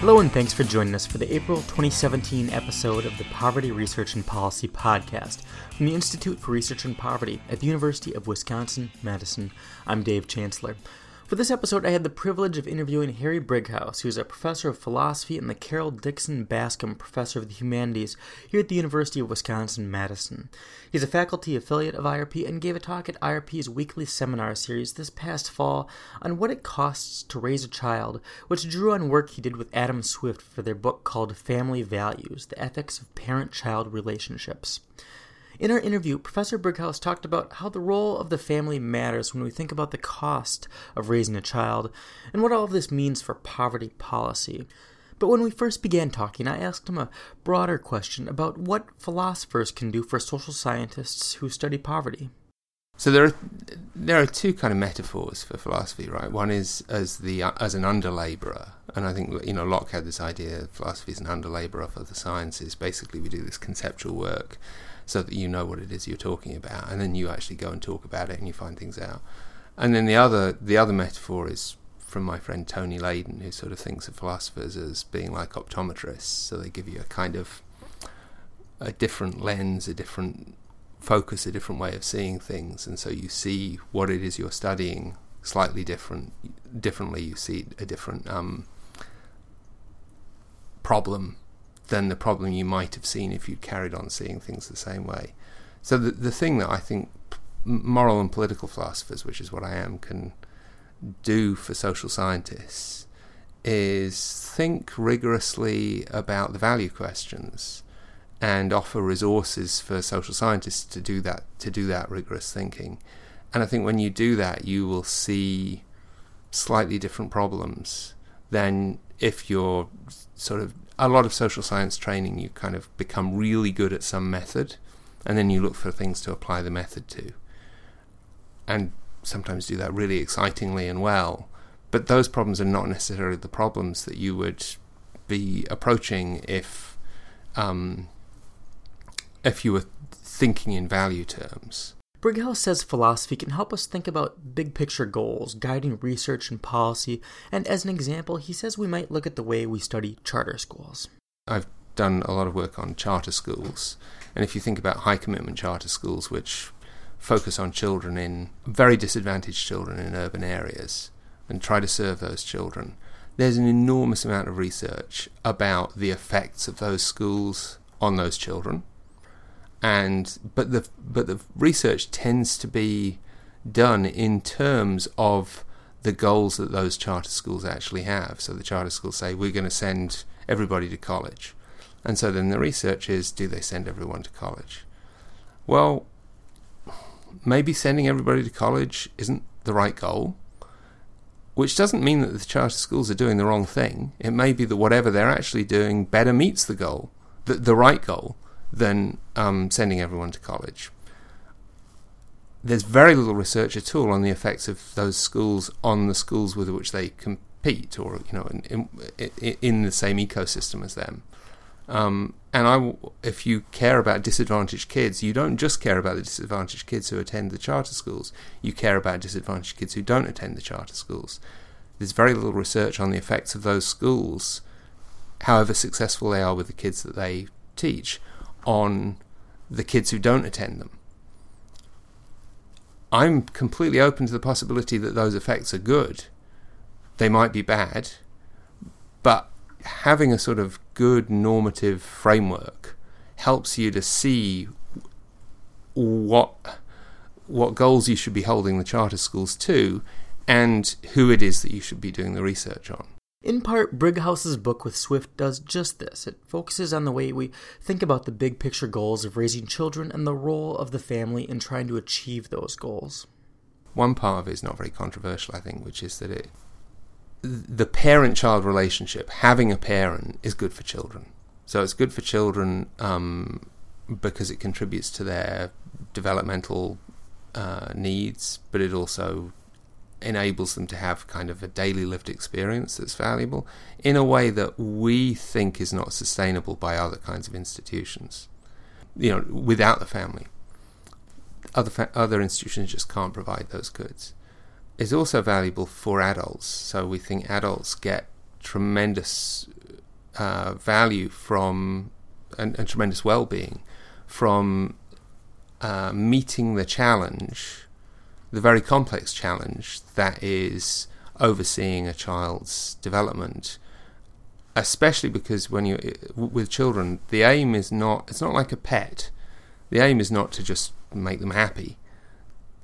Hello, and thanks for joining us for the April 2017 episode of the Poverty Research and Policy Podcast from the Institute for Research on Poverty at the University of Wisconsin Madison. I'm Dave Chancellor. For this episode, I had the privilege of interviewing Harry Brighouse, who is a professor of philosophy and the Carol Dixon Bascom Professor of the Humanities here at the University of Wisconsin Madison. He's a faculty affiliate of IRP and gave a talk at IRP's weekly seminar series this past fall on what it costs to raise a child, which drew on work he did with Adam Swift for their book called Family Values The Ethics of Parent Child Relationships. In our interview, Professor Brighouse talked about how the role of the family matters when we think about the cost of raising a child and what all of this means for poverty policy. But when we first began talking, I asked him a broader question about what philosophers can do for social scientists who study poverty. So there are there are two kind of metaphors for philosophy, right? One is as the as an underlaborer, and I think you know Locke had this idea: philosophy is an underlaborer for the sciences. Basically, we do this conceptual work so that you know what it is you're talking about, and then you actually go and talk about it and you find things out. And then the other the other metaphor is from my friend Tony Laden, who sort of thinks of philosophers as being like optometrists. So they give you a kind of a different lens, a different focus, a different way of seeing things, and so you see what it is you're studying slightly different, differently. You see a different um, problem than the problem you might have seen if you'd carried on seeing things the same way. So the the thing that I think moral and political philosophers, which is what I am, can do for social scientists is think rigorously about the value questions and offer resources for social scientists to do that to do that rigorous thinking. And I think when you do that, you will see slightly different problems than if you're sort of a lot of social science training, you kind of become really good at some method, and then you look for things to apply the method to. And sometimes do that really excitingly and well. But those problems are not necessarily the problems that you would be approaching if um, if you were thinking in value terms. Brighouse says philosophy can help us think about big picture goals, guiding research and policy, and as an example, he says we might look at the way we study charter schools. I've done a lot of work on charter schools, and if you think about high commitment charter schools, which focus on children in very disadvantaged children in urban areas and try to serve those children, there's an enormous amount of research about the effects of those schools on those children and but the but the research tends to be done in terms of the goals that those charter schools actually have. So the charter schools say we're going to send everybody to college, and so then the research is do they send everyone to college? Well, maybe sending everybody to college isn't the right goal. Which doesn't mean that the charter schools are doing the wrong thing. It may be that whatever they're actually doing better meets the goal, the, the right goal than um, sending everyone to college. There's very little research at all on the effects of those schools on the schools with which they compete, or you know, in, in, in the same ecosystem as them. Um, and I, if you care about disadvantaged kids, you don't just care about the disadvantaged kids who attend the charter schools. You care about disadvantaged kids who don't attend the charter schools. There's very little research on the effects of those schools, however successful they are with the kids that they teach, on the kids who don't attend them. I'm completely open to the possibility that those effects are good. They might be bad, but having a sort of good normative framework helps you to see what what goals you should be holding the charter schools to and who it is that you should be doing the research on. In part, Brighouse's book with Swift does just this. It focuses on the way we think about the big picture goals of raising children and the role of the family in trying to achieve those goals. One part of it is not very controversial, I think, which is that it the parent child relationship, having a parent, is good for children. So it's good for children um, because it contributes to their developmental uh, needs, but it also enables them to have kind of a daily lived experience that's valuable in a way that we think is not sustainable by other kinds of institutions. You know, without the family, other fa- other institutions just can't provide those goods. It's also valuable for adults. So we think adults get tremendous uh, value from and, and, tremendous well-being from uh, meeting the challenge, the very complex challenge that is overseeing a child's development. Especially because when you with children, the aim is not it's not like a pet. The aim is not to just make them happy.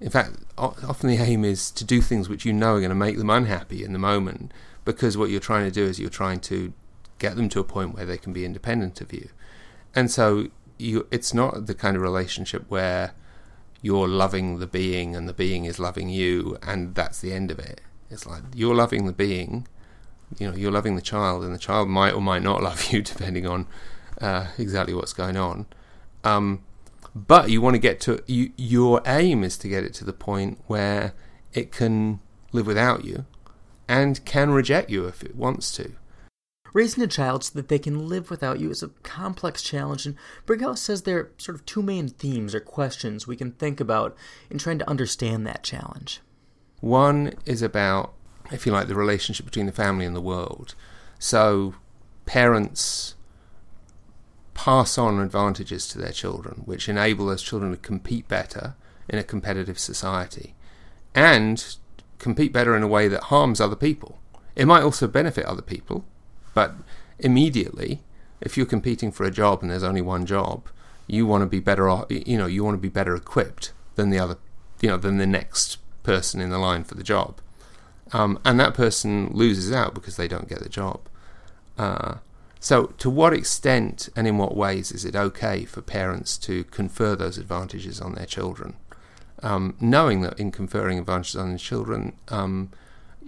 In fact, often the aim is to do things which you know are going to make them unhappy in the moment because what you're trying to do is you're trying to get them to a point where they can be independent of you. And so you it's not the kind of relationship where you're loving the being and the being is loving you and that's the end of it. It's like you're loving the being, you know, you're loving the child and the child might or might not love you depending on uh, exactly what's going on. Um, but you want to get to you, your aim is to get it to the point where it can live without you and can reject you if it wants to. Raising a child so that they can live without you is a complex challenge, and Brighouse says there are sort of two main themes or questions we can think about in trying to understand that challenge. One is about, if you like, the relationship between the family and the world. So, parents pass on advantages to their children, which enable those children to compete better in a competitive society and compete better in a way that harms other people. It might also benefit other people, but immediately, if you're competing for a job and there's only one job, you want to be better off, you know, you want to be better equipped than the other, you know, than the next person in the line for the job. Um, and that person loses out because they don't get the job. Uh, so, to what extent and in what ways is it okay for parents to confer those advantages on their children? Um, knowing that in conferring advantages on their children, um,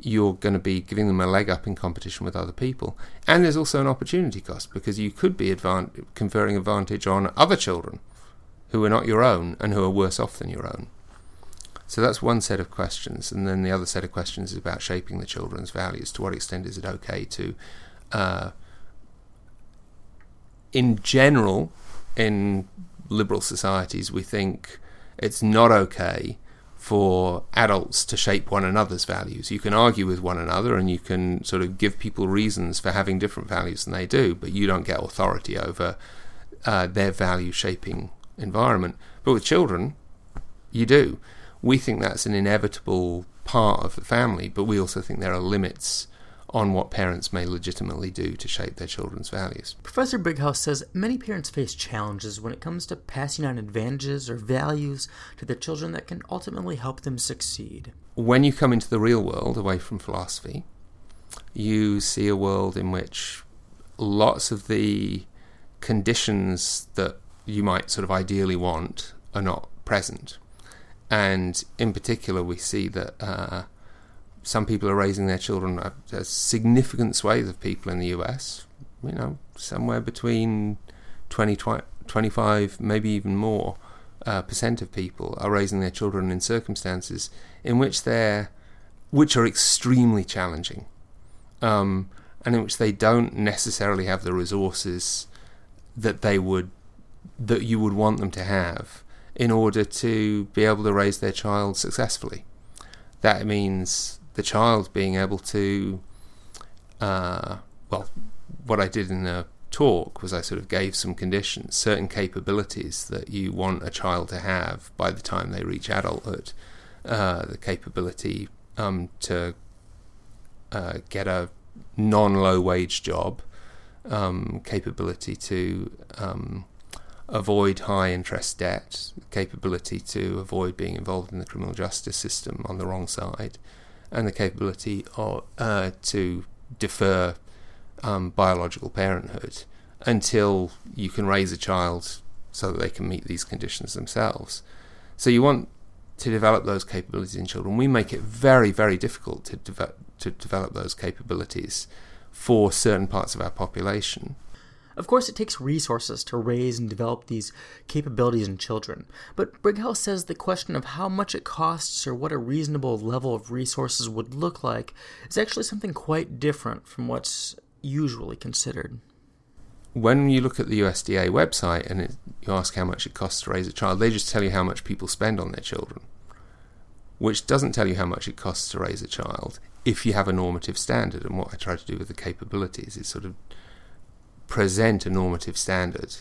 you're going to be giving them a leg up in competition with other people. And there's also an opportunity cost because you could be advan- conferring advantage on other children who are not your own and who are worse off than your own. So that's one set of questions. And then the other set of questions is about shaping the children's values. To what extent is it okay to uh, in general, in liberal societies, we think it's not okay for adults to shape one another's values. You can argue with one another and you can sort of give people reasons for having different values than they do, but you don't get authority over uh, their value shaping environment. But with children, you do. We think that's an inevitable part of the family, but we also think there are limits on what parents may legitimately do to shape their children's values. Professor Brighouse says many parents face challenges when it comes to passing on advantages or values to their children that can ultimately help them succeed. When you come into the real world, away from philosophy, you see a world in which lots of the conditions that you might sort of ideally want are not present. And in particular, we see that uh, some people are raising their children. A, significant swathe of people in the US, you know, somewhere between 20, 25, maybe even more uh, percent of people are raising their children in circumstances in which they're, which are extremely challenging, um, and in which they don't necessarily have the resources that they would, that you would want them to have in order to be able to raise their child successfully. That means the child being able to, uh, well, what I did in the talk was I sort of gave some conditions, certain capabilities that you want a child to have by the time they reach adulthood. Uh, the capability um, to uh, get a non low wage job, um, capability to um, avoid high interest debt, capability to avoid being involved in the criminal justice system on the wrong side, and the capability of, uh, to defer um, biological parenthood until you can raise a child so that they can meet these conditions themselves. So you want to develop those capabilities in children. We make it very, very difficult to, de- to develop those capabilities for certain parts of our population. Of course, it takes resources to raise and develop these capabilities in children, but Brighouse says the question of how much it costs or what a reasonable level of resources would look like is actually something quite different from what's usually considered. When you look at the USDA website and it, you ask how much it costs to raise a child, they just tell you how much people spend on their children, which doesn't tell you how much it costs to raise a child if you have a normative standard. And what I try to do with the capabilities is sort of present a normative standard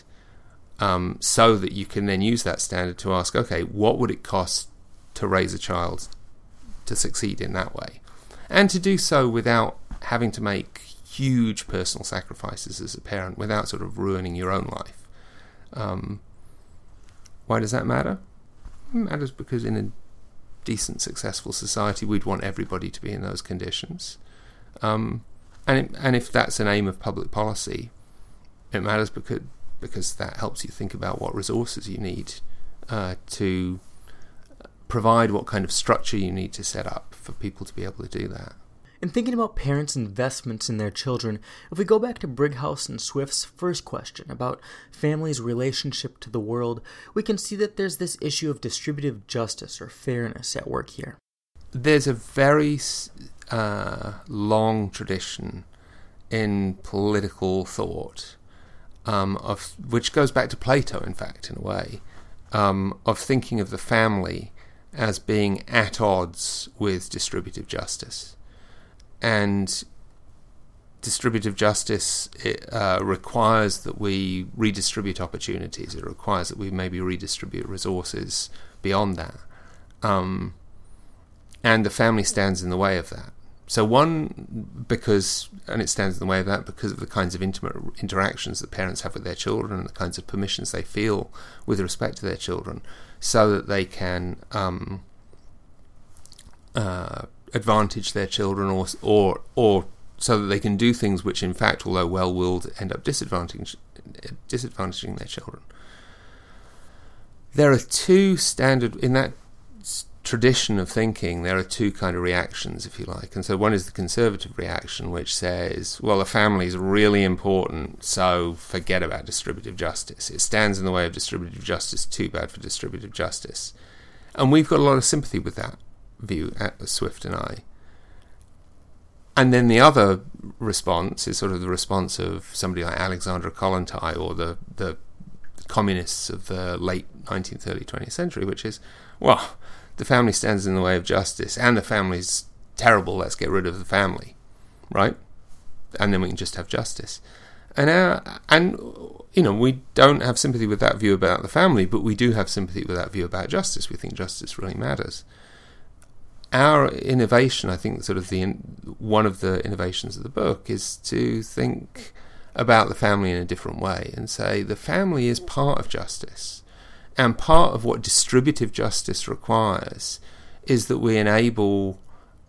um, so that you can then use that standard to ask, okay, what would it cost to raise a child to succeed in that way? And to do so without having to make huge personal sacrifices as a parent, without sort of ruining your own life. Um, why does that matter? It matters because in a decent, successful society, we'd want everybody to be in those conditions. Um, and it, and if that's an aim of public policy, it matters because because that helps you think about what resources you need uh, to provide what kind of structure you need to set up for people to be able to do that. In thinking about parents' investments in their children, if we go back to Brighouse and Swift's first question about families' relationship to the world, we can see that there's this issue of distributive justice or fairness at work here. There's a very uh, long tradition in political thought um, of which goes back to Plato, in fact, in a way, um, of thinking of the family as being at odds with distributive justice, and distributive justice uh, requires that we redistribute opportunities. It requires that we maybe redistribute resources beyond that, um, and the family stands in the way of that. So one, because, and it stands in the way of that because of the kinds of intimate interactions that parents have with their children and the kinds of permissions they feel with respect to their children, so that they can um, uh, advantage their children or, or, or so that they can do things which, in fact, although well-willed, end up disadvantaging, disadvantaging their children. There are two standard in that tradition of thinking, there are two kind of reactions, if you like. And so one is the conservative reaction, which says, well, the family is really important, so forget about distributive justice. It stands in the way of distributive justice, too bad for distributive justice. And we've got a lot of sympathy with that view, at Swift and I. And then the other response is sort of the response of somebody like Alexandra Kollontai or the, the communists of the late 19th, early 20th century, which is, well, the family stands in the way of justice, and the family's terrible. Let's get rid of the family, right? And then we can just have justice. And our, and you know we don't have sympathy with that view about the family, but we do have sympathy with that view about justice. We think justice really matters. Our innovation, I think, sort of the one of the innovations of the book is to think about the family in a different way and say the family is part of justice and part of what distributive justice requires is that we enable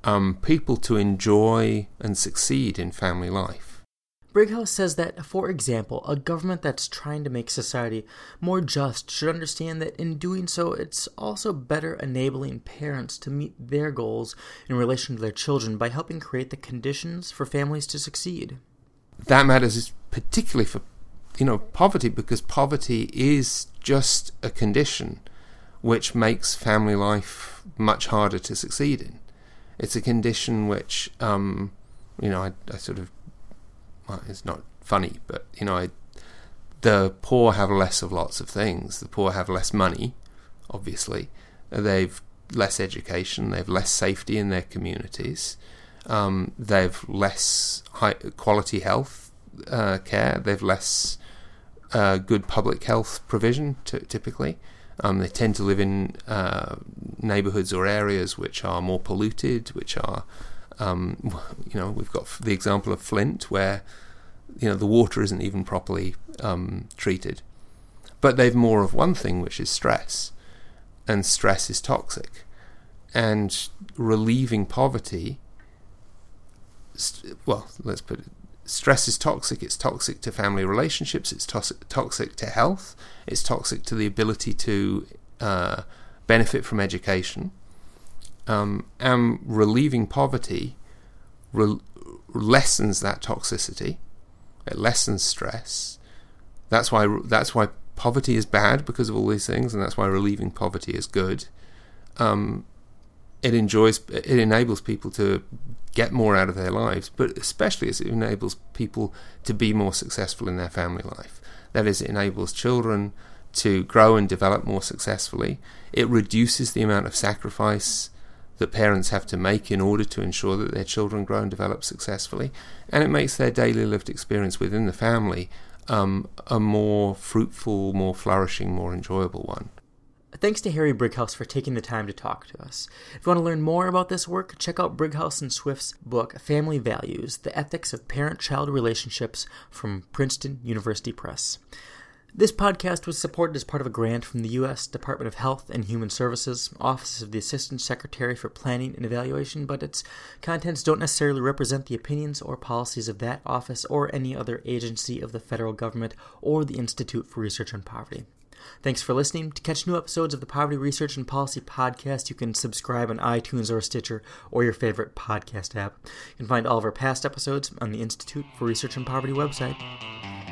um, people to enjoy and succeed in family life. Brighouse says that, for example, a government that's trying to make society more just should understand that in doing so, it's also better enabling parents to meet their goals in relation to their children by helping create the conditions for families to succeed. That matters particularly for you know poverty because poverty is just a condition which makes family life much harder to succeed in. It's a condition which, um, you know, I, I sort of, well, it's not funny, but you know, I, the poor have less of lots of things. The poor have less money, obviously. They've less education. They've less safety in their communities. Um, they've less high quality health uh, care. They've less uh, good public health provision, t- typically. Um, they tend to live in uh, neighborhoods or areas which are more polluted, which are, um, you know, we've got the example of Flint where, you know, the water isn't even properly um, treated. But they've more of one thing, which is stress, and stress is toxic. And relieving poverty, well, let's put it stress is toxic. It's toxic to family relationships. It's toxic to health. It's toxic to the ability to uh, benefit from education. Um, and relieving poverty re- lessens that toxicity. It lessens stress. That's why that's why poverty is bad because of all these things, and that's why relieving poverty is good. Um, it enjoys it enables people to get more out of their lives, but especially as it enables people to be more successful in their family life. That is, it enables children to grow and develop more successfully. It reduces the amount of sacrifice that parents have to make in order to ensure that their children grow and develop successfully, and it makes their daily lived experience within the family um, a more fruitful, more flourishing, more enjoyable one. Thanks to Harry Brighouse for taking the time to talk to us. If you want to learn more about this work, check out Brighouse and Swift's book, Family Values The Ethics of Parent Child Relationships from Princeton University Press. This podcast was supported as part of a grant from the U.S. Department of Health and Human Services, Office of the Assistant Secretary for Planning and Evaluation, but its contents don't necessarily represent the opinions or policies of that office or any other agency of the federal government or the Institute for Research on Poverty. Thanks for listening. To catch new episodes of the Poverty Research and Policy Podcast, you can subscribe on iTunes or Stitcher or your favorite podcast app. You can find all of our past episodes on the Institute for Research and Poverty website.